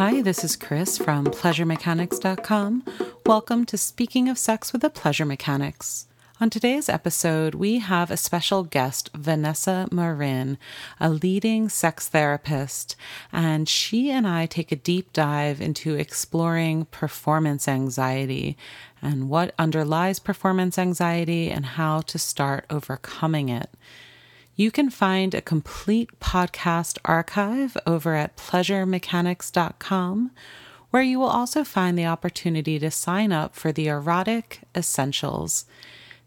Hi, this is Chris from PleasureMechanics.com. Welcome to Speaking of Sex with the Pleasure Mechanics. On today's episode, we have a special guest, Vanessa Marin, a leading sex therapist, and she and I take a deep dive into exploring performance anxiety and what underlies performance anxiety and how to start overcoming it. You can find a complete podcast archive over at pleasuremechanics.com, where you will also find the opportunity to sign up for the Erotic Essentials.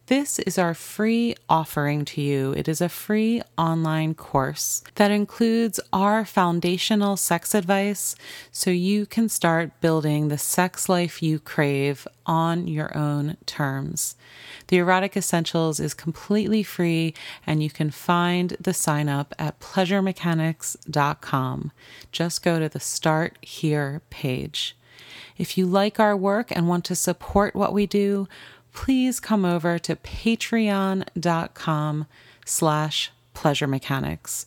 This is our free offering to you. It is a free online course that includes our foundational sex advice so you can start building the sex life you crave on your own terms. The Erotic Essentials is completely free and you can find the sign up at pleasuremechanics.com. Just go to the Start Here page. If you like our work and want to support what we do, please come over to patreon.com slash pleasure mechanics.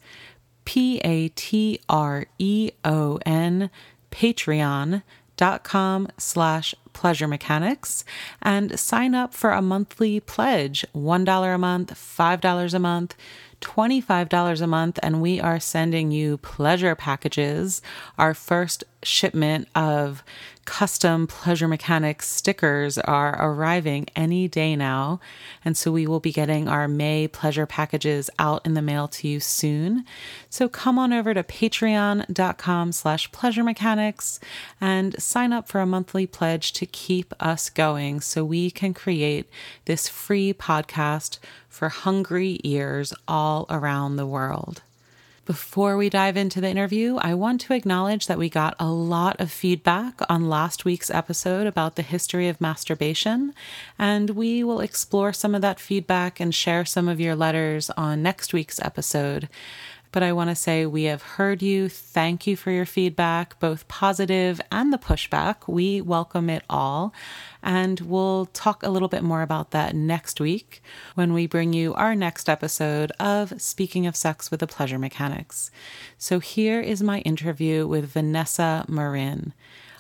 P A T R E O N, patreon.com slash pleasure mechanics and sign up for a monthly pledge $1 a month, $5 a month. $25 a month, and we are sending you pleasure packages. Our first shipment of custom Pleasure Mechanics stickers are arriving any day now. And so we will be getting our May pleasure packages out in the mail to you soon. So come on over to patreon.com slash pleasure mechanics and sign up for a monthly pledge to keep us going so we can create this free podcast for hungry ears all around the world. Before we dive into the interview, I want to acknowledge that we got a lot of feedback on last week's episode about the history of masturbation, and we will explore some of that feedback and share some of your letters on next week's episode but I want to say we have heard you. Thank you for your feedback, both positive and the pushback. We welcome it all. And we'll talk a little bit more about that next week when we bring you our next episode of Speaking of Sex with the Pleasure Mechanics. So here is my interview with Vanessa Marin.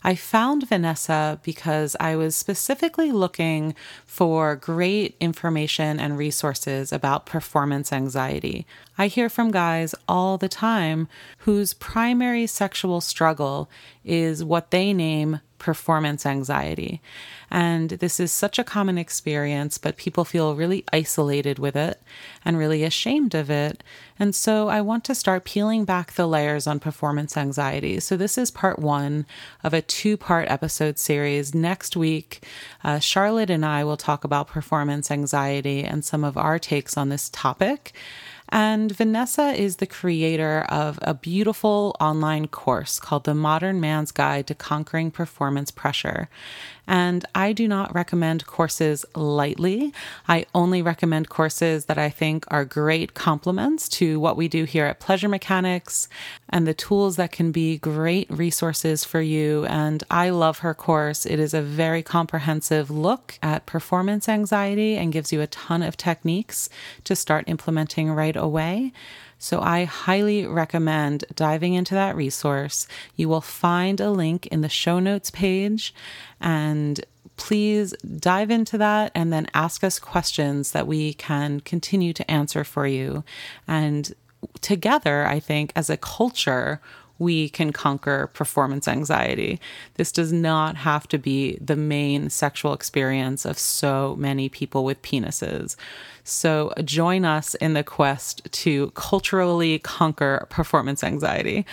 I found Vanessa because I was specifically looking for great information and resources about performance anxiety. I hear from guys all the time whose primary sexual struggle is what they name performance anxiety. And this is such a common experience, but people feel really isolated with it and really ashamed of it. And so I want to start peeling back the layers on performance anxiety. So this is part one of a two part episode series. Next week, uh, Charlotte and I will talk about performance anxiety and some of our takes on this topic. And Vanessa is the creator of a beautiful online course called The Modern Man's Guide to Conquering Performance Pressure. And I do not recommend courses lightly. I only recommend courses that I think are great complements to what we do here at Pleasure Mechanics and the tools that can be great resources for you. And I love her course. It is a very comprehensive look at performance anxiety and gives you a ton of techniques to start implementing right away. So I highly recommend diving into that resource. You will find a link in the show notes page and please dive into that and then ask us questions that we can continue to answer for you. And together, I think as a culture, we can conquer performance anxiety. This does not have to be the main sexual experience of so many people with penises. So join us in the quest to culturally conquer performance anxiety.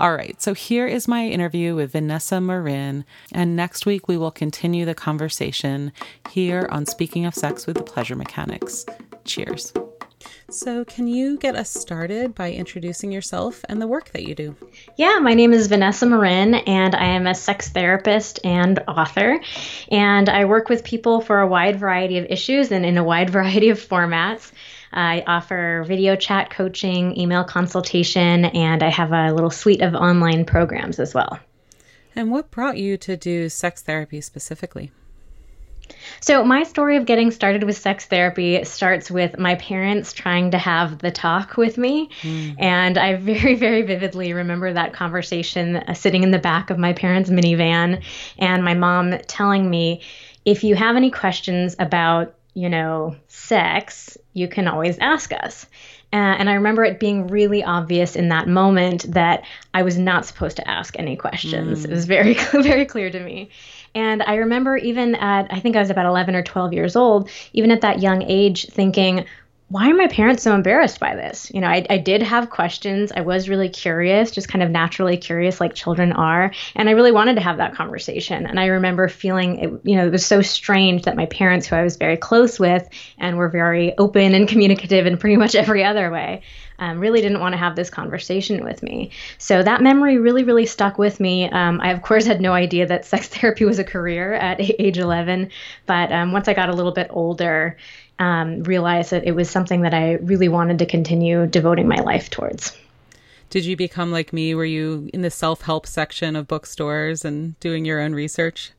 All right, so here is my interview with Vanessa Marin, and next week we will continue the conversation here on Speaking of Sex with the Pleasure Mechanics. Cheers. So, can you get us started by introducing yourself and the work that you do? Yeah, my name is Vanessa Marin, and I am a sex therapist and author. And I work with people for a wide variety of issues and in a wide variety of formats. I offer video chat coaching, email consultation, and I have a little suite of online programs as well. And what brought you to do sex therapy specifically? So, my story of getting started with sex therapy starts with my parents trying to have the talk with me. Mm. And I very, very vividly remember that conversation uh, sitting in the back of my parents' minivan and my mom telling me, if you have any questions about, you know, sex, you can always ask us. Uh, and I remember it being really obvious in that moment that I was not supposed to ask any questions. Mm. It was very, very clear to me. And I remember even at, I think I was about 11 or 12 years old, even at that young age, thinking, why are my parents so embarrassed by this? You know, I, I did have questions. I was really curious, just kind of naturally curious, like children are. And I really wanted to have that conversation. And I remember feeling, it, you know, it was so strange that my parents, who I was very close with and were very open and communicative in pretty much every other way, um, really didn't want to have this conversation with me. So that memory really, really stuck with me. Um, I, of course, had no idea that sex therapy was a career at age 11. But um, once I got a little bit older, um, realized that it was something that I really wanted to continue devoting my life towards. Did you become like me? Were you in the self help section of bookstores and doing your own research?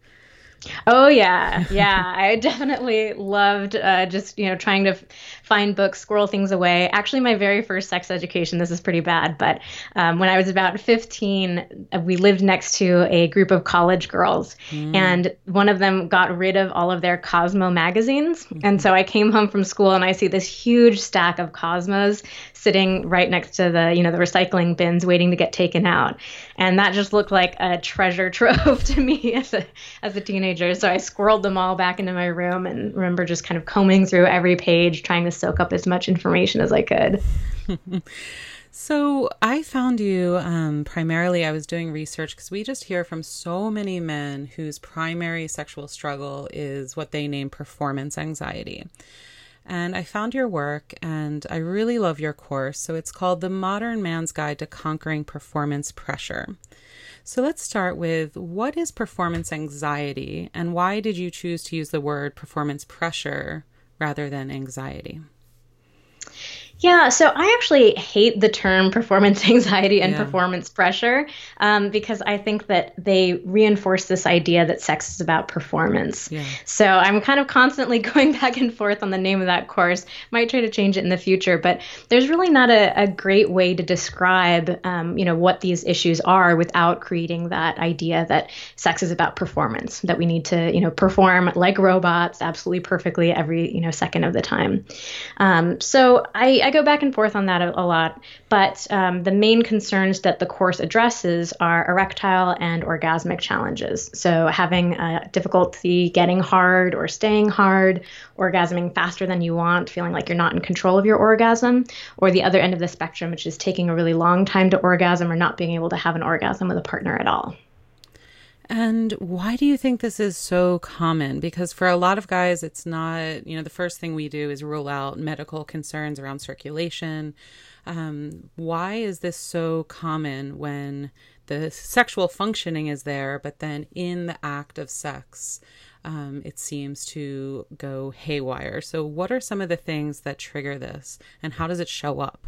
Oh yeah, yeah. I definitely loved uh, just you know trying to f- find books, squirrel things away. Actually, my very first sex education. This is pretty bad, but um, when I was about 15, uh, we lived next to a group of college girls, mm. and one of them got rid of all of their Cosmo magazines, mm-hmm. and so I came home from school and I see this huge stack of Cosmos sitting right next to the you know the recycling bins, waiting to get taken out, and that just looked like a treasure trove to me as a as a teenager. So I squirreled them all back into my room and remember just kind of combing through every page, trying to soak up as much information as I could. So I found you um, primarily. I was doing research because we just hear from so many men whose primary sexual struggle is what they name performance anxiety. And I found your work and I really love your course. So it's called The Modern Man's Guide to Conquering Performance Pressure. So let's start with what is performance anxiety and why did you choose to use the word performance pressure rather than anxiety? Yeah, so I actually hate the term performance anxiety and yeah. performance pressure um, because I think that they reinforce this idea that sex is about performance. Yeah. So I'm kind of constantly going back and forth on the name of that course. Might try to change it in the future, but there's really not a, a great way to describe, um, you know, what these issues are without creating that idea that sex is about performance. That we need to, you know, perform like robots, absolutely perfectly every, you know, second of the time. Um, so I, I, go back and forth on that a, a lot, but um, the main concerns that the course addresses are erectile and orgasmic challenges. So having uh, difficulty getting hard or staying hard, orgasming faster than you want, feeling like you're not in control of your orgasm, or the other end of the spectrum, which is taking a really long time to orgasm or not being able to have an orgasm with a partner at all. And why do you think this is so common? Because for a lot of guys, it's not, you know, the first thing we do is rule out medical concerns around circulation. Um, why is this so common when the sexual functioning is there, but then in the act of sex, um, it seems to go haywire? So, what are some of the things that trigger this, and how does it show up?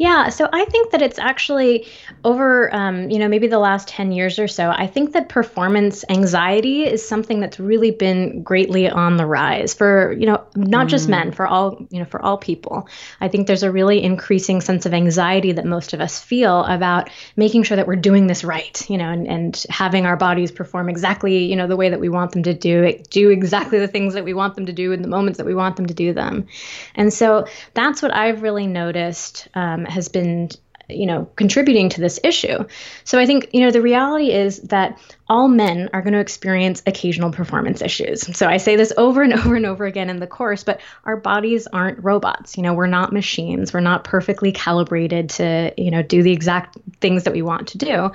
Yeah, so I think that it's actually over, um, you know, maybe the last 10 years or so. I think that performance anxiety is something that's really been greatly on the rise for, you know, not mm. just men, for all, you know, for all people. I think there's a really increasing sense of anxiety that most of us feel about making sure that we're doing this right, you know, and, and having our bodies perform exactly, you know, the way that we want them to do it, do exactly the things that we want them to do in the moments that we want them to do them. And so that's what I've really noticed. Um, has been you know contributing to this issue. So i think you know the reality is that all men are going to experience occasional performance issues. So i say this over and over and over again in the course but our bodies aren't robots. You know we're not machines. We're not perfectly calibrated to you know do the exact things that we want to do.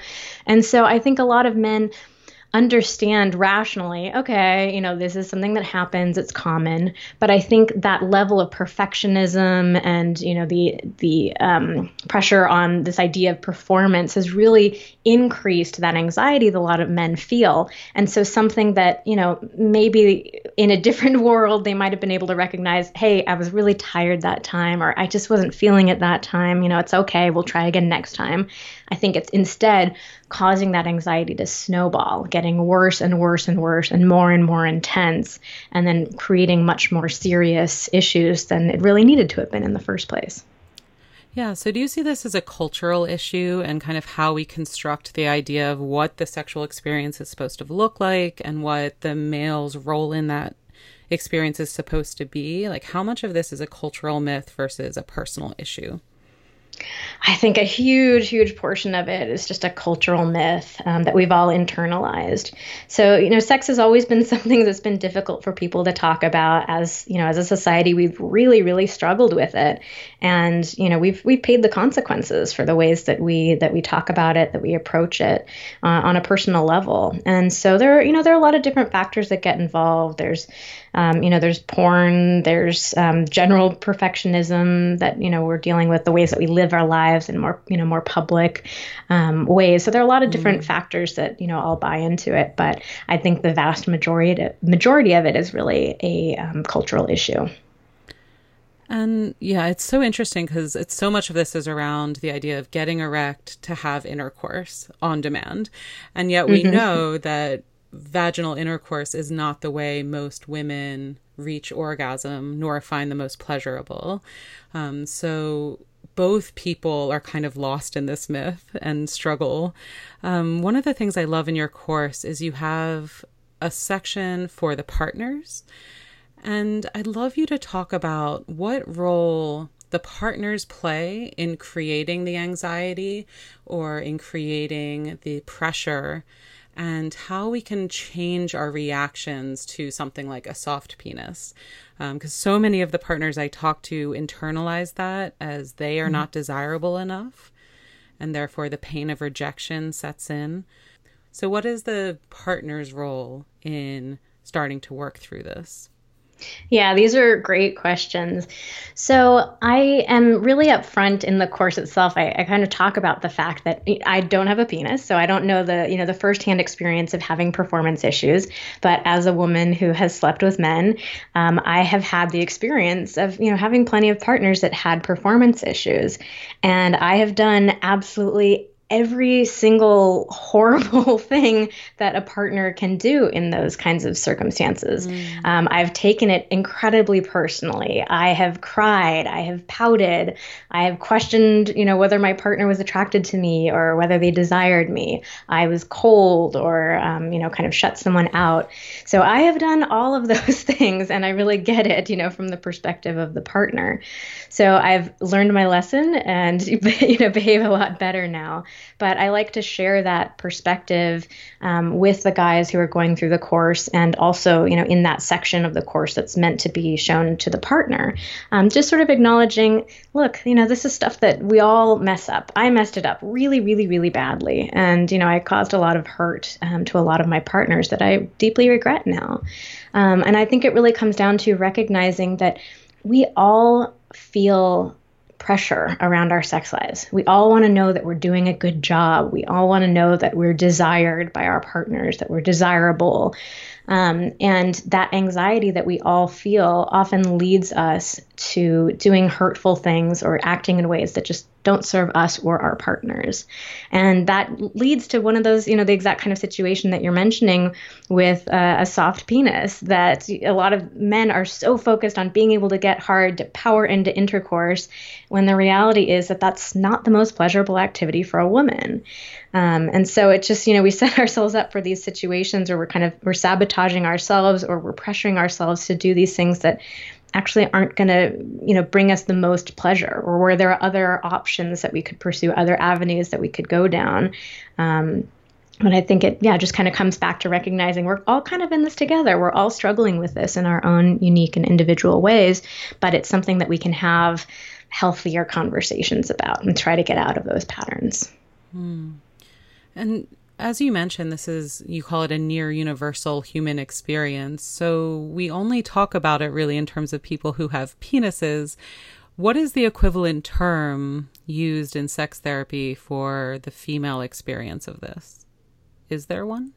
And so i think a lot of men understand rationally, okay, you know, this is something that happens, it's common. But I think that level of perfectionism and, you know, the the um, pressure on this idea of performance has really increased that anxiety that a lot of men feel. And so something that, you know, maybe in a different world they might have been able to recognize, hey, I was really tired that time, or I just wasn't feeling it that time, you know, it's okay, we'll try again next time I think it's instead causing that anxiety to snowball, getting worse and worse and worse and more and more intense, and then creating much more serious issues than it really needed to have been in the first place. Yeah. So, do you see this as a cultural issue and kind of how we construct the idea of what the sexual experience is supposed to look like and what the male's role in that experience is supposed to be? Like, how much of this is a cultural myth versus a personal issue? I think a huge, huge portion of it is just a cultural myth um, that we've all internalized. So, you know, sex has always been something that's been difficult for people to talk about. As you know, as a society, we've really, really struggled with it, and you know, we've we've paid the consequences for the ways that we that we talk about it, that we approach it uh, on a personal level. And so, there, are, you know, there are a lot of different factors that get involved. There's um, you know, there's porn, there's um, general perfectionism that you know we're dealing with the ways that we live our lives in more you know more public um, ways. So there are a lot of different mm. factors that you know all buy into it, but I think the vast majority majority of it is really a um, cultural issue. And yeah, it's so interesting because it's so much of this is around the idea of getting erect to have intercourse on demand. And yet we mm-hmm. know that vaginal intercourse is not the way most women reach orgasm nor find the most pleasurable. Um, so both people are kind of lost in this myth and struggle. Um, one of the things I love in your course is you have a section for the partners. And I'd love you to talk about what role the partners play in creating the anxiety or in creating the pressure and how we can change our reactions to something like a soft penis. Because um, so many of the partners I talk to internalize that as they are mm-hmm. not desirable enough, and therefore the pain of rejection sets in. So, what is the partner's role in starting to work through this? Yeah, these are great questions. So I am really upfront in the course itself. I, I, kind of talk about the fact that I don't have a penis, so I don't know the you know the firsthand experience of having performance issues. But as a woman who has slept with men, um, I have had the experience of you know having plenty of partners that had performance issues, and I have done absolutely every single horrible thing that a partner can do in those kinds of circumstances. Mm. Um, I've taken it incredibly personally. I have cried. I have pouted. I have questioned, you know, whether my partner was attracted to me or whether they desired me. I was cold or, um, you know, kind of shut someone out. So I have done all of those things, and I really get it, you know, from the perspective of the partner. So I've learned my lesson and, you know, behave a lot better now. But I like to share that perspective um, with the guys who are going through the course and also, you know, in that section of the course that's meant to be shown to the partner. Um, just sort of acknowledging, look, you know, this is stuff that we all mess up. I messed it up really, really, really badly. And, you know, I caused a lot of hurt um, to a lot of my partners that I deeply regret now. Um, and I think it really comes down to recognizing that we all feel pressure around our sex lives. We all want to know that we're doing a good job. We all want to know that we're desired by our partners, that we're desirable. Um, and that anxiety that we all feel often leads us to doing hurtful things or acting in ways that just don't serve us or our partners. And that leads to one of those, you know, the exact kind of situation that you're mentioning with uh, a soft penis, that a lot of men are so focused on being able to get hard, to power into intercourse, when the reality is that that's not the most pleasurable activity for a woman. Um, and so it just, you know, we set ourselves up for these situations where we're kind of, we're sabotaging ourselves or we're pressuring ourselves to do these things that actually aren't going to you know bring us the most pleasure or where there are other options that we could pursue other avenues that we could go down. Um, but i think it yeah just kind of comes back to recognizing we're all kind of in this together. We're all struggling with this in our own unique and individual ways but it's something that we can have healthier conversations about and try to get out of those patterns. Hmm. And as you mentioned, this is, you call it a near universal human experience. So we only talk about it really in terms of people who have penises. What is the equivalent term used in sex therapy for the female experience of this? Is there one?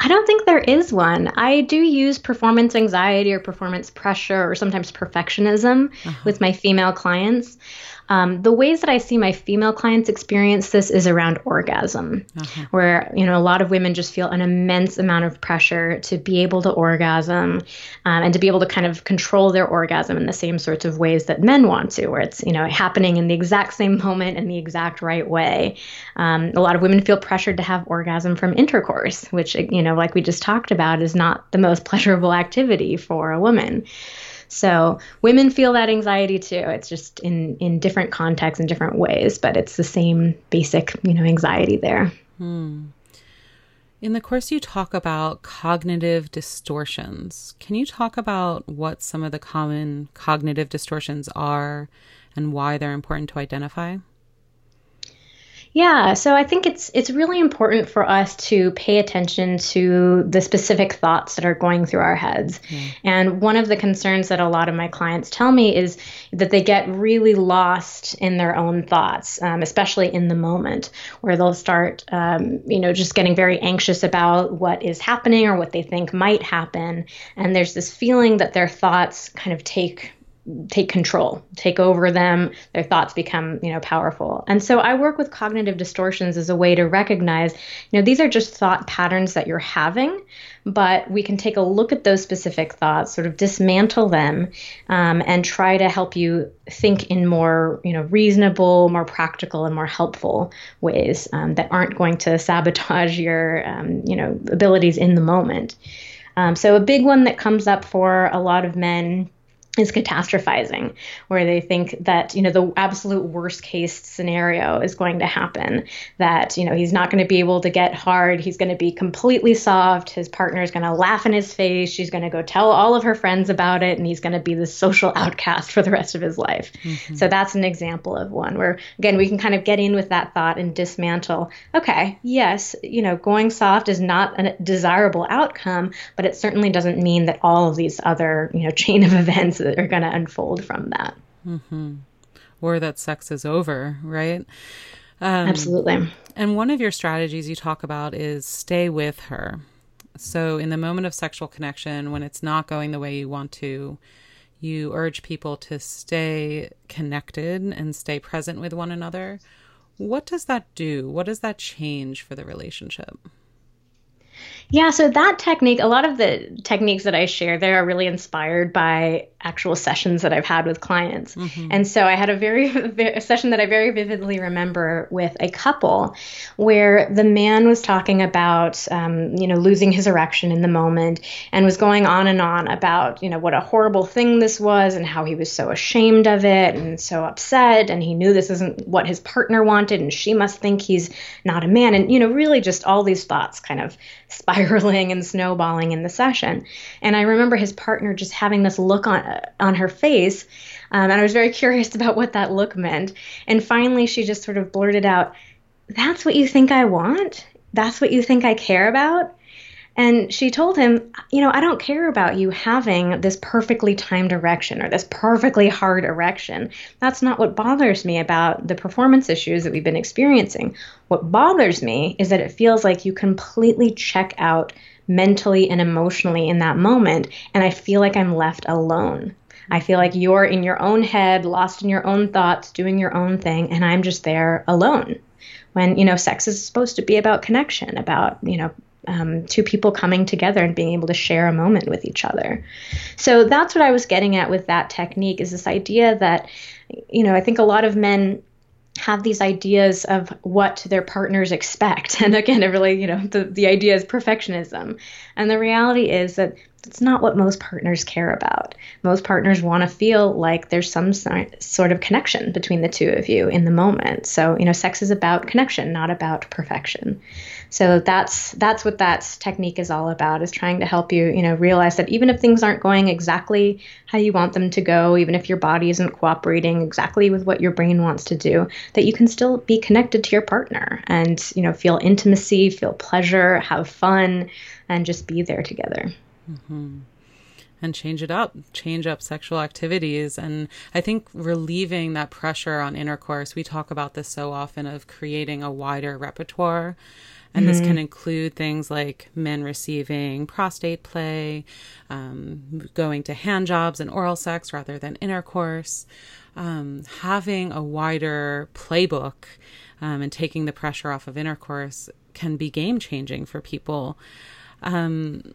I don't think there is one. I do use performance anxiety or performance pressure or sometimes perfectionism uh-huh. with my female clients. Um, the ways that I see my female clients experience this is around orgasm, uh-huh. where you know a lot of women just feel an immense amount of pressure to be able to orgasm um, and to be able to kind of control their orgasm in the same sorts of ways that men want to, where it's you know happening in the exact same moment in the exact right way. Um, a lot of women feel pressured to have orgasm from intercourse, which you know, like we just talked about, is not the most pleasurable activity for a woman. So women feel that anxiety too. It's just in in different contexts and different ways, but it's the same basic, you know, anxiety there. Hmm. In the course, you talk about cognitive distortions. Can you talk about what some of the common cognitive distortions are and why they're important to identify? Yeah, so I think it's it's really important for us to pay attention to the specific thoughts that are going through our heads. Mm. And one of the concerns that a lot of my clients tell me is that they get really lost in their own thoughts, um, especially in the moment, where they'll start, um, you know, just getting very anxious about what is happening or what they think might happen. And there's this feeling that their thoughts kind of take take control, take over them. Their thoughts become, you know, powerful. And so I work with cognitive distortions as a way to recognize, you know, these are just thought patterns that you're having, but we can take a look at those specific thoughts, sort of dismantle them, um, and try to help you think in more, you know, reasonable, more practical, and more helpful ways um, that aren't going to sabotage your, um, you know, abilities in the moment. Um, so a big one that comes up for a lot of men is catastrophizing where they think that you know the absolute worst case scenario is going to happen that you know he's not going to be able to get hard he's going to be completely soft his partner is going to laugh in his face she's going to go tell all of her friends about it and he's going to be the social outcast for the rest of his life mm-hmm. so that's an example of one where again we can kind of get in with that thought and dismantle okay yes you know going soft is not a desirable outcome but it certainly doesn't mean that all of these other you know chain of events that are going to unfold from that. Mm-hmm. Or that sex is over, right? Um, Absolutely. And one of your strategies you talk about is stay with her. So, in the moment of sexual connection, when it's not going the way you want to, you urge people to stay connected and stay present with one another. What does that do? What does that change for the relationship? Yeah, so that technique, a lot of the techniques that I share there are really inspired by actual sessions that I've had with clients. Mm-hmm. And so I had a very a session that I very vividly remember with a couple where the man was talking about um, you know losing his erection in the moment and was going on and on about you know what a horrible thing this was and how he was so ashamed of it and so upset and he knew this isn't what his partner wanted and she must think he's not a man and you know really just all these thoughts kind of spiraling and snowballing in the session. And I remember his partner just having this look on on her face. Um, and I was very curious about what that look meant. And finally, she just sort of blurted out, That's what you think I want? That's what you think I care about? And she told him, You know, I don't care about you having this perfectly timed erection or this perfectly hard erection. That's not what bothers me about the performance issues that we've been experiencing. What bothers me is that it feels like you completely check out mentally and emotionally in that moment, and I feel like I'm left alone. I feel like you're in your own head, lost in your own thoughts, doing your own thing, and I'm just there alone. When, you know, sex is supposed to be about connection, about, you know, um, two people coming together and being able to share a moment with each other. So that's what I was getting at with that technique is this idea that, you know, I think a lot of men have these ideas of what their partners expect. And again, it really, you know, the, the idea is perfectionism. And the reality is that it's not what most partners care about. Most partners want to feel like there's some sort of connection between the two of you in the moment. So, you know, sex is about connection, not about perfection. So that's that's what that technique is all about is trying to help you, you know, realize that even if things aren't going exactly how you want them to go, even if your body isn't cooperating exactly with what your brain wants to do, that you can still be connected to your partner and, you know, feel intimacy, feel pleasure, have fun, and just be there together. Mm-hmm and change it up, change up sexual activities. And I think relieving that pressure on intercourse, we talk about this so often of creating a wider repertoire and mm-hmm. this can include things like men receiving prostate play, um, going to hand jobs and oral sex rather than intercourse. um, having a wider playbook um, and taking the pressure off of intercourse can be game changing for people. Um,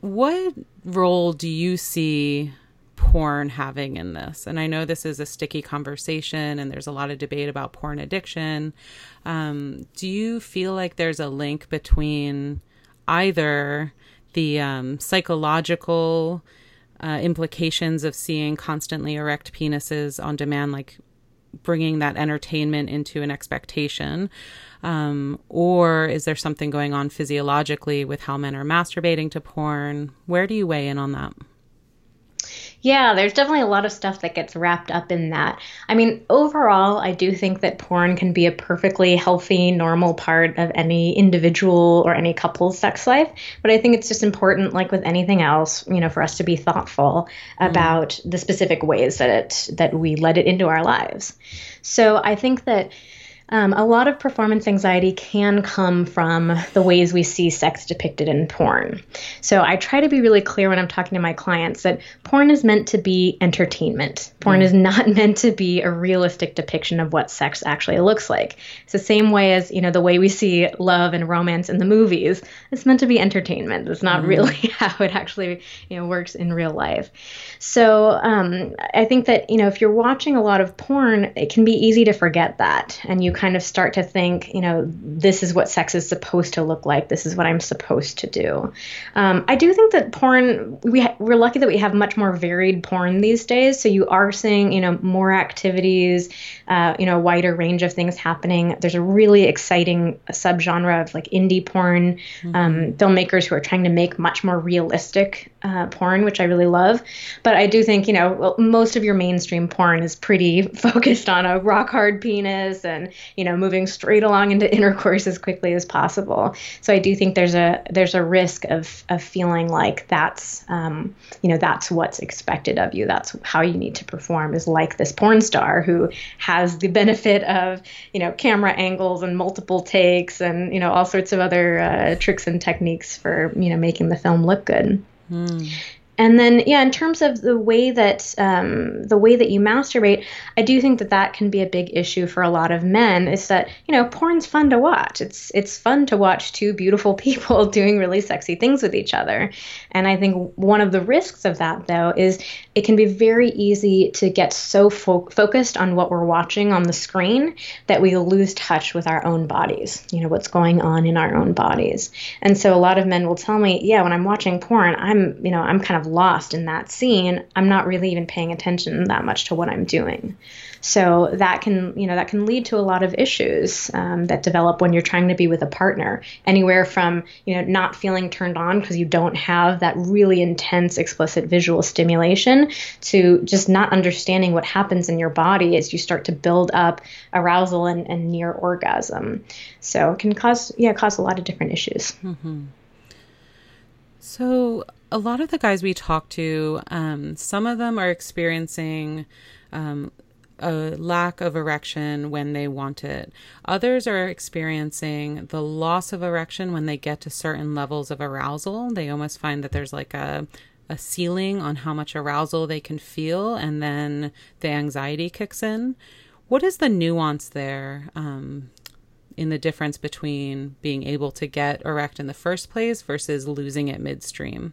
what role do you see porn having in this? And I know this is a sticky conversation and there's a lot of debate about porn addiction. Um, do you feel like there's a link between either the um, psychological uh, implications of seeing constantly erect penises on demand, like bringing that entertainment into an expectation? Um, or is there something going on physiologically with how men are masturbating to porn? Where do you weigh in on that? Yeah, there's definitely a lot of stuff that gets wrapped up in that. I mean, overall, I do think that porn can be a perfectly healthy, normal part of any individual or any couple's sex life. But I think it's just important, like with anything else, you know, for us to be thoughtful mm. about the specific ways that it that we let it into our lives. So I think that um, a lot of performance anxiety can come from the ways we see sex depicted in porn. So I try to be really clear when I'm talking to my clients that porn is meant to be entertainment. Porn mm. is not meant to be a realistic depiction of what sex actually looks like. It's the same way as, you know, the way we see love and romance in the movies. It's meant to be entertainment. It's not mm. really how it actually, you know, works in real life. So um, I think that, you know, if you're watching a lot of porn, it can be easy to forget that. And you kind of start to think, you know, this is what sex is supposed to look like. This is what I'm supposed to do. Um, I do think that porn, we ha- we're lucky that we have much more varied porn these days. So you are seeing, you know, more activities, uh, you know, a wider range of things happening. There's a really exciting subgenre of like indie porn, mm-hmm. um, filmmakers who are trying to make much more realistic uh, porn, which I really love. But I do think, you know, well, most of your mainstream porn is pretty focused on a rock hard penis and, you know, moving straight along into intercourse as quickly as possible. So I do think there's a there's a risk of of feeling like that's um, you know that's what's expected of you. That's how you need to perform is like this porn star who has the benefit of you know camera angles and multiple takes and you know all sorts of other uh, tricks and techniques for you know making the film look good. Mm and then yeah in terms of the way that um, the way that you masturbate i do think that that can be a big issue for a lot of men is that you know porn's fun to watch. It's it's fun to watch two beautiful people doing really sexy things with each other. And i think one of the risks of that though is it can be very easy to get so fo- focused on what we're watching on the screen that we lose touch with our own bodies you know what's going on in our own bodies. And so a lot of men will tell me yeah when i'm watching porn i'm you know i'm kind of lost in that scene, I'm not really even paying attention that much to what I'm doing. So that can, you know, that can lead to a lot of issues um, that develop when you're trying to be with a partner. Anywhere from, you know, not feeling turned on because you don't have that really intense explicit visual stimulation to just not understanding what happens in your body as you start to build up arousal and, and near orgasm. So it can cause, yeah, cause a lot of different issues. Mm-hmm. So a lot of the guys we talk to, um, some of them are experiencing um, a lack of erection when they want it. Others are experiencing the loss of erection when they get to certain levels of arousal. They almost find that there's like a a ceiling on how much arousal they can feel, and then the anxiety kicks in. What is the nuance there um, in the difference between being able to get erect in the first place versus losing it midstream?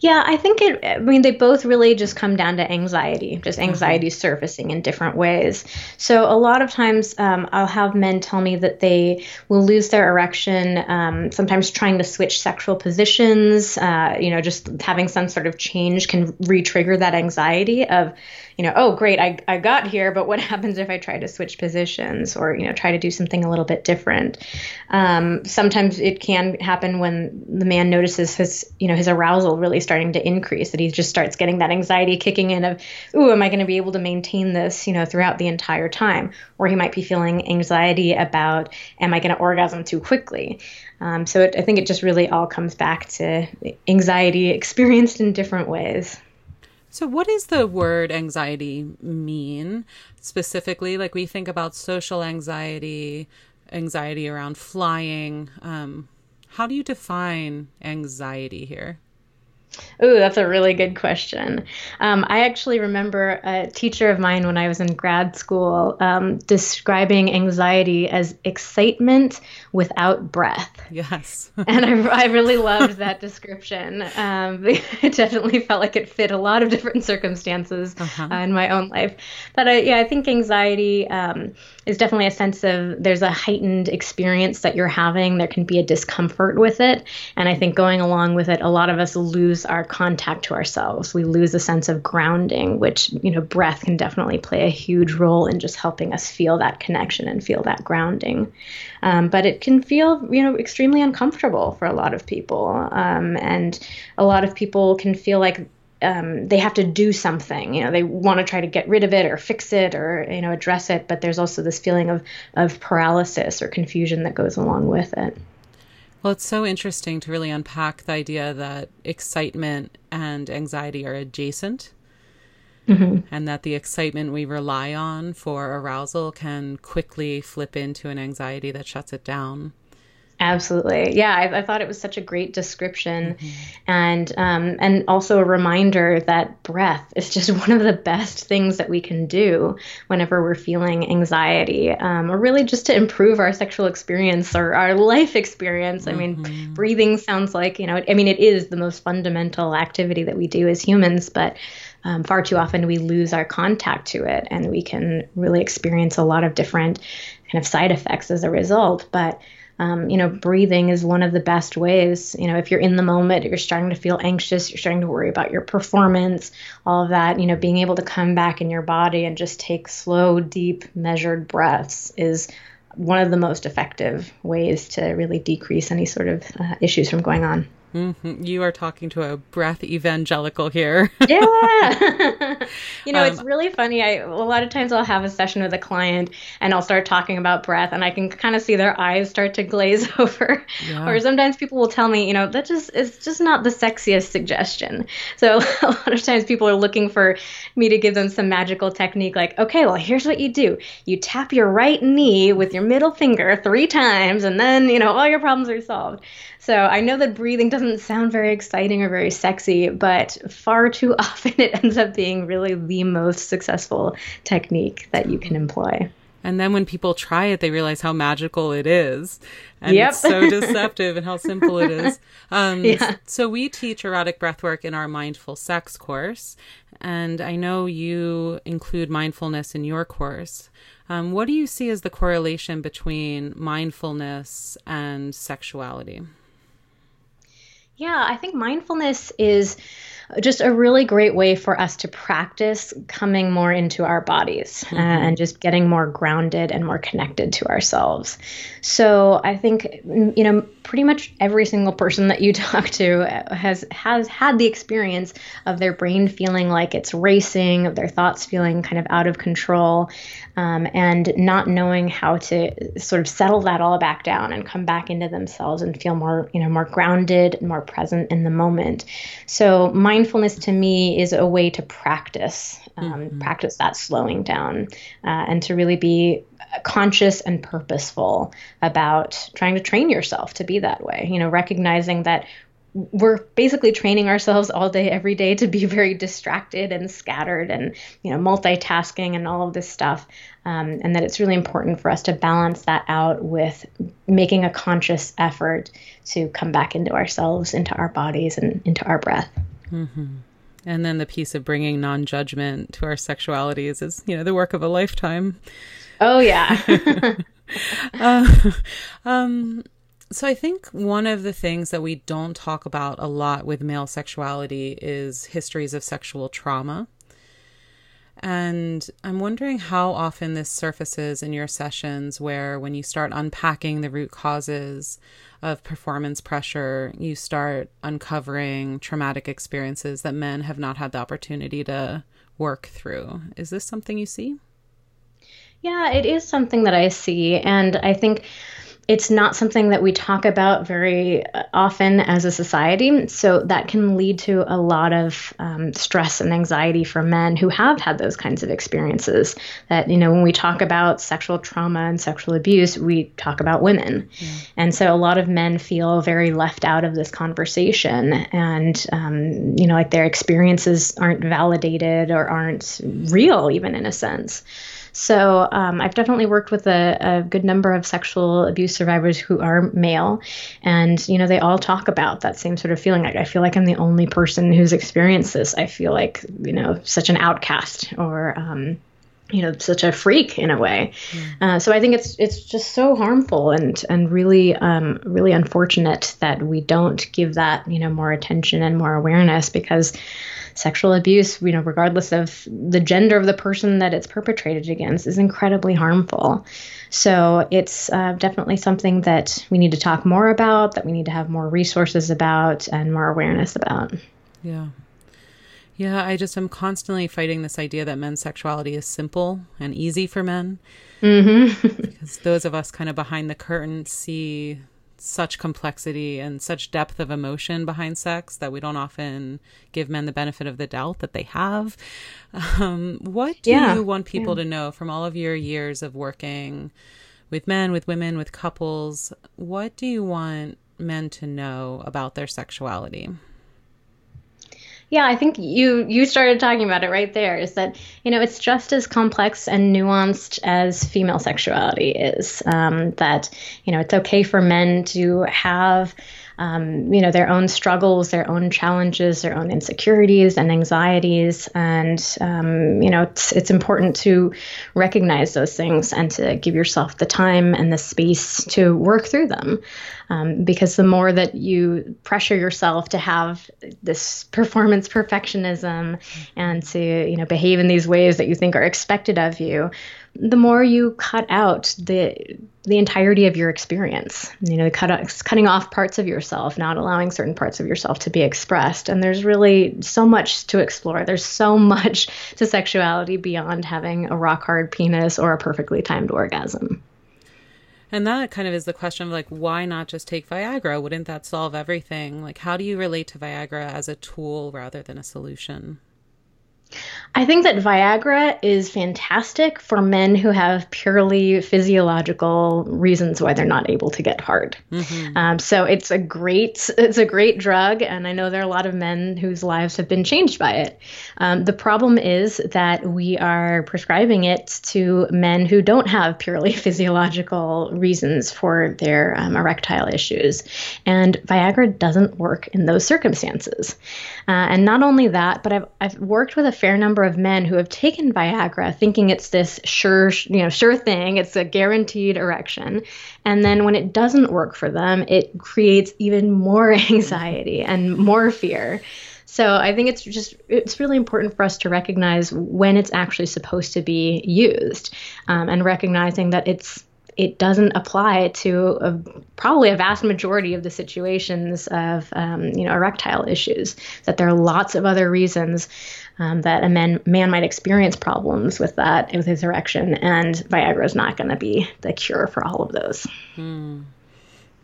Yeah, I think it, I mean, they both really just come down to anxiety, just mm-hmm. anxiety mm-hmm. surfacing in different ways. So, a lot of times um, I'll have men tell me that they will lose their erection, um, sometimes trying to switch sexual positions, uh, you know, just having some sort of change can re trigger that anxiety of, you know, oh, great, I, I got here, but what happens if I try to switch positions or, you know, try to do something a little bit different? Um, sometimes it can happen when the man notices his, you know, his arousal really starting to increase, that he just starts getting that anxiety kicking in of, ooh, am I going to be able to maintain this, you know, throughout the entire time? Or he might be feeling anxiety about, am I going to orgasm too quickly? Um, so it, I think it just really all comes back to anxiety experienced in different ways. So, what does the word anxiety mean specifically? Like, we think about social anxiety, anxiety around flying. Um, how do you define anxiety here? Oh, that's a really good question. Um, I actually remember a teacher of mine when I was in grad school um, describing anxiety as excitement without breath. Yes. and I, I, really loved that description. Um, it definitely felt like it fit a lot of different circumstances uh-huh. uh, in my own life. But I, yeah, I think anxiety um, is definitely a sense of there's a heightened experience that you're having. There can be a discomfort with it. And I think going along with it, a lot of us lose our contact to ourselves. We lose a sense of grounding, which, you know, breath can definitely play a huge role in just helping us feel that connection and feel that grounding. Um, but it can feel, you know, extremely uncomfortable for a lot of people. Um, and a lot of people can feel like um, they have to do something. You know, they want to try to get rid of it or fix it or you know address it. But there's also this feeling of of paralysis or confusion that goes along with it. Well, it's so interesting to really unpack the idea that excitement and anxiety are adjacent. Mm-hmm. And that the excitement we rely on for arousal can quickly flip into an anxiety that shuts it down. Absolutely, yeah. I, I, thought it was such a great description, mm-hmm. and um, and also a reminder that breath is just one of the best things that we can do whenever we're feeling anxiety, um, or really just to improve our sexual experience or our life experience. Mm-hmm. I mean, mm-hmm. breathing sounds like you know. I mean, it is the most fundamental activity that we do as humans, but um, far too often we lose our contact to it, and we can really experience a lot of different kind of side effects as a result. But um, you know, breathing is one of the best ways. You know, if you're in the moment, you're starting to feel anxious, you're starting to worry about your performance, all of that, you know, being able to come back in your body and just take slow, deep, measured breaths is one of the most effective ways to really decrease any sort of uh, issues from going on. Mm-hmm. You are talking to a breath evangelical here. yeah. you know, um, it's really funny. I a lot of times I'll have a session with a client and I'll start talking about breath and I can kind of see their eyes start to glaze over. Yeah. Or sometimes people will tell me, you know, that just is just not the sexiest suggestion. So a lot of times people are looking for me to give them some magical technique like, okay, well, here's what you do. You tap your right knee with your middle finger 3 times and then, you know, all your problems are solved. So I know that breathing doesn't sound very exciting or very sexy, but far too often it ends up being really the most successful technique that you can employ. And then when people try it, they realize how magical it is. And yep. it's so deceptive and how simple it is. Um, yeah. So we teach erotic breathwork in our mindful sex course. And I know you include mindfulness in your course. Um, what do you see as the correlation between mindfulness and sexuality? Yeah, I think mindfulness is just a really great way for us to practice coming more into our bodies uh, mm-hmm. and just getting more grounded and more connected to ourselves. So I think mm, you know pretty much every single person that you talk to uh, has has had the experience of their brain feeling like it's racing, of their thoughts feeling kind of out of control, um, and not knowing how to sort of settle that all back down and come back into themselves and feel more you know more grounded and more present in the moment. So mindfulness to me is a way to practice um, mm-hmm. practice that slowing down uh, and to really be conscious and purposeful about trying to train yourself to be that way. You know, recognizing that we're basically training ourselves all day every day to be very distracted and scattered and you know multitasking and all of this stuff um, and that it's really important for us to balance that out with making a conscious effort to come back into ourselves into our bodies and into our breath mm-hmm. and then the piece of bringing non-judgment to our sexualities is you know the work of a lifetime Oh yeah. uh, um, so I think one of the things that we don't talk about a lot with male sexuality is histories of sexual trauma. And I'm wondering how often this surfaces in your sessions, where when you start unpacking the root causes of performance pressure, you start uncovering traumatic experiences that men have not had the opportunity to work through. Is this something you see? Yeah, it is something that I see. And I think it's not something that we talk about very uh, often as a society. So that can lead to a lot of um, stress and anxiety for men who have had those kinds of experiences. That, you know, when we talk about sexual trauma and sexual abuse, we talk about women. And so a lot of men feel very left out of this conversation and, um, you know, like their experiences aren't validated or aren't real, even in a sense. So um, I've definitely worked with a, a, good number of sexual abuse survivors who are male, and you know they all talk about that same sort of feeling. Like I feel like I'm the only person who's experienced this. I feel like you know such an outcast or. Um, you know, such a freak in a way. Uh, so I think it's it's just so harmful and and really um, really unfortunate that we don't give that you know more attention and more awareness because sexual abuse, you know, regardless of the gender of the person that it's perpetrated against, is incredibly harmful. So it's uh, definitely something that we need to talk more about, that we need to have more resources about, and more awareness about. Yeah. Yeah, I just am constantly fighting this idea that men's sexuality is simple and easy for men. Mm-hmm. because those of us kind of behind the curtain see such complexity and such depth of emotion behind sex that we don't often give men the benefit of the doubt that they have. Um, what do yeah. you want people yeah. to know from all of your years of working with men, with women, with couples? What do you want men to know about their sexuality? Yeah, I think you you started talking about it right there. Is that you know it's just as complex and nuanced as female sexuality is. Um, that you know it's okay for men to have um, you know, their own struggles, their own challenges, their own insecurities and anxieties. And, um, you know, it's, it's important to recognize those things and to give yourself the time and the space to work through them. Um, because the more that you pressure yourself to have this performance perfectionism and to, you know, behave in these ways that you think are expected of you, the more you cut out the the entirety of your experience. You know, cut, cutting off parts of yourself, not allowing certain parts of yourself to be expressed. And there's really so much to explore. There's so much to sexuality beyond having a rock hard penis or a perfectly timed orgasm. And that kind of is the question of like, why not just take Viagra? Wouldn't that solve everything? Like, how do you relate to Viagra as a tool rather than a solution? I think that Viagra is fantastic for men who have purely physiological reasons why they're not able to get hard. Mm-hmm. Um, so it's a great it's a great drug, and I know there are a lot of men whose lives have been changed by it. Um, the problem is that we are prescribing it to men who don't have purely physiological reasons for their um, erectile issues, and Viagra doesn't work in those circumstances. Uh, and not only that, but I've I've worked with a fair number of men who have taken Viagra thinking it's this sure, you know, sure thing, it's a guaranteed erection. And then when it doesn't work for them, it creates even more anxiety and more fear. So I think it's just it's really important for us to recognize when it's actually supposed to be used, um, and recognizing that it's it doesn't apply to a, probably a vast majority of the situations of um, you know erectile issues. That there are lots of other reasons um, that a man man might experience problems with that with his erection, and Viagra is not going to be the cure for all of those. Hmm.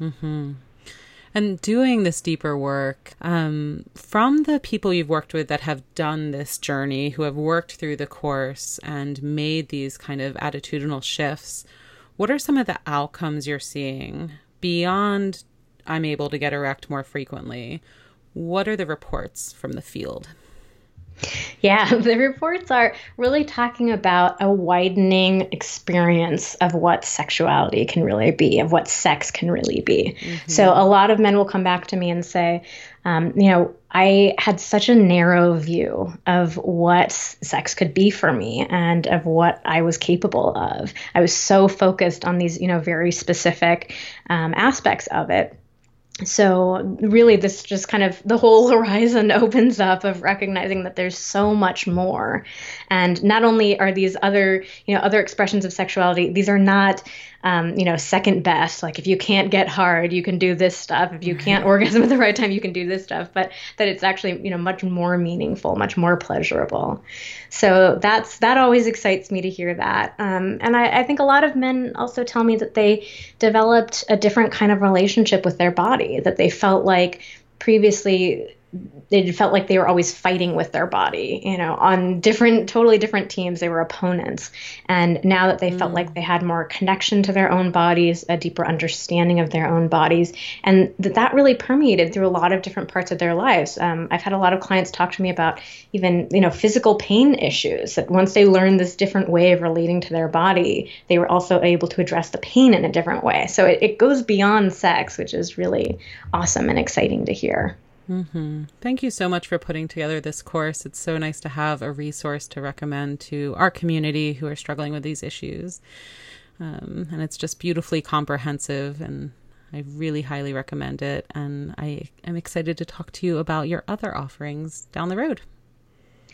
Mm-hmm. And doing this deeper work, um, from the people you've worked with that have done this journey, who have worked through the course and made these kind of attitudinal shifts, what are some of the outcomes you're seeing beyond I'm able to get erect more frequently? What are the reports from the field? Yeah, the reports are really talking about a widening experience of what sexuality can really be, of what sex can really be. Mm-hmm. So, a lot of men will come back to me and say, um, you know, I had such a narrow view of what sex could be for me and of what I was capable of. I was so focused on these, you know, very specific um, aspects of it so really this just kind of the whole horizon opens up of recognizing that there's so much more and not only are these other you know other expressions of sexuality these are not um, you know, second best. Like if you can't get hard, you can do this stuff. If you can't orgasm at the right time, you can do this stuff. But that it's actually, you know, much more meaningful, much more pleasurable. So that's that always excites me to hear that. Um, and I, I think a lot of men also tell me that they developed a different kind of relationship with their body, that they felt like previously they felt like they were always fighting with their body you know on different totally different teams. They were opponents. And now that they mm. felt like they had more connection to their own bodies a deeper understanding of their own bodies and that that really permeated through a lot of different parts of their lives. Um, i've had a lot of clients talk to me about even you know physical pain issues that once they learned this different way of relating to their body they were also able to address the pain in a different way. So it, it goes beyond sex which is really awesome and exciting to hear Mm-hmm. Thank you so much for putting together this course. It's so nice to have a resource to recommend to our community who are struggling with these issues. Um, and it's just beautifully comprehensive, and I really highly recommend it. And I am excited to talk to you about your other offerings down the road.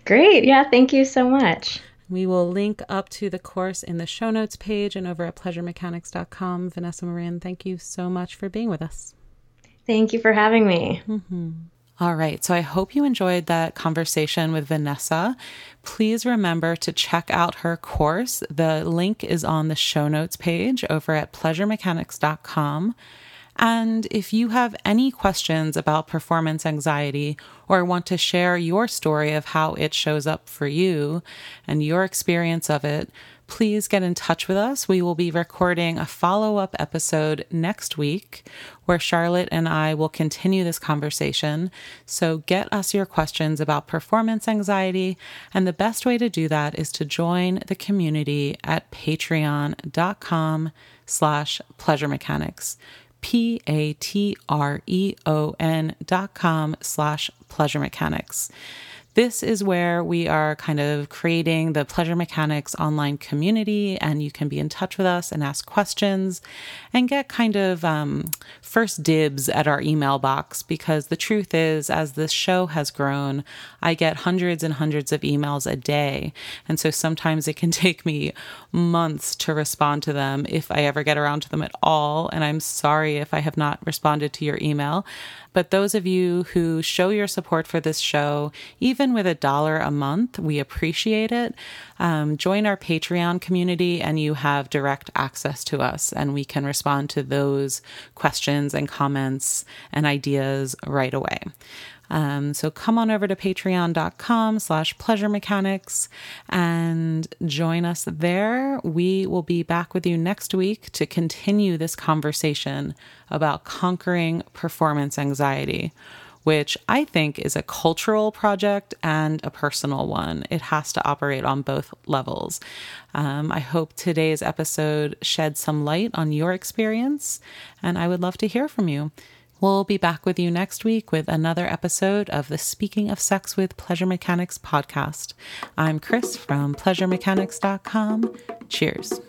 Great. Yeah. Thank you so much. We will link up to the course in the show notes page and over at pleasuremechanics.com. Vanessa Marin, thank you so much for being with us. Thank you for having me. Mm-hmm. All right. So I hope you enjoyed that conversation with Vanessa. Please remember to check out her course. The link is on the show notes page over at pleasuremechanics.com. And if you have any questions about performance anxiety or want to share your story of how it shows up for you and your experience of it, please get in touch with us. We will be recording a follow up episode next week where Charlotte and I will continue this conversation. So get us your questions about performance anxiety. And the best way to do that is to join the community at patreon.com slash pleasure mechanics. P A T R E O N dot com slash pleasure mechanics. This is where we are kind of creating the Pleasure Mechanics online community, and you can be in touch with us and ask questions and get kind of um, first dibs at our email box. Because the truth is, as this show has grown, I get hundreds and hundreds of emails a day. And so sometimes it can take me months to respond to them if I ever get around to them at all. And I'm sorry if I have not responded to your email. But those of you who show your support for this show, even with a dollar a month, we appreciate it. Um, join our Patreon community and you have direct access to us, and we can respond to those questions and comments and ideas right away. Um, so come on over to patreon.com slash pleasure mechanics and join us there. We will be back with you next week to continue this conversation about conquering performance anxiety which I think is a cultural project and a personal one. It has to operate on both levels. Um, I hope today's episode shed some light on your experience, and I would love to hear from you. We'll be back with you next week with another episode of the Speaking of Sex with Pleasure Mechanics podcast. I'm Chris from pleasuremechanics.com. Cheers.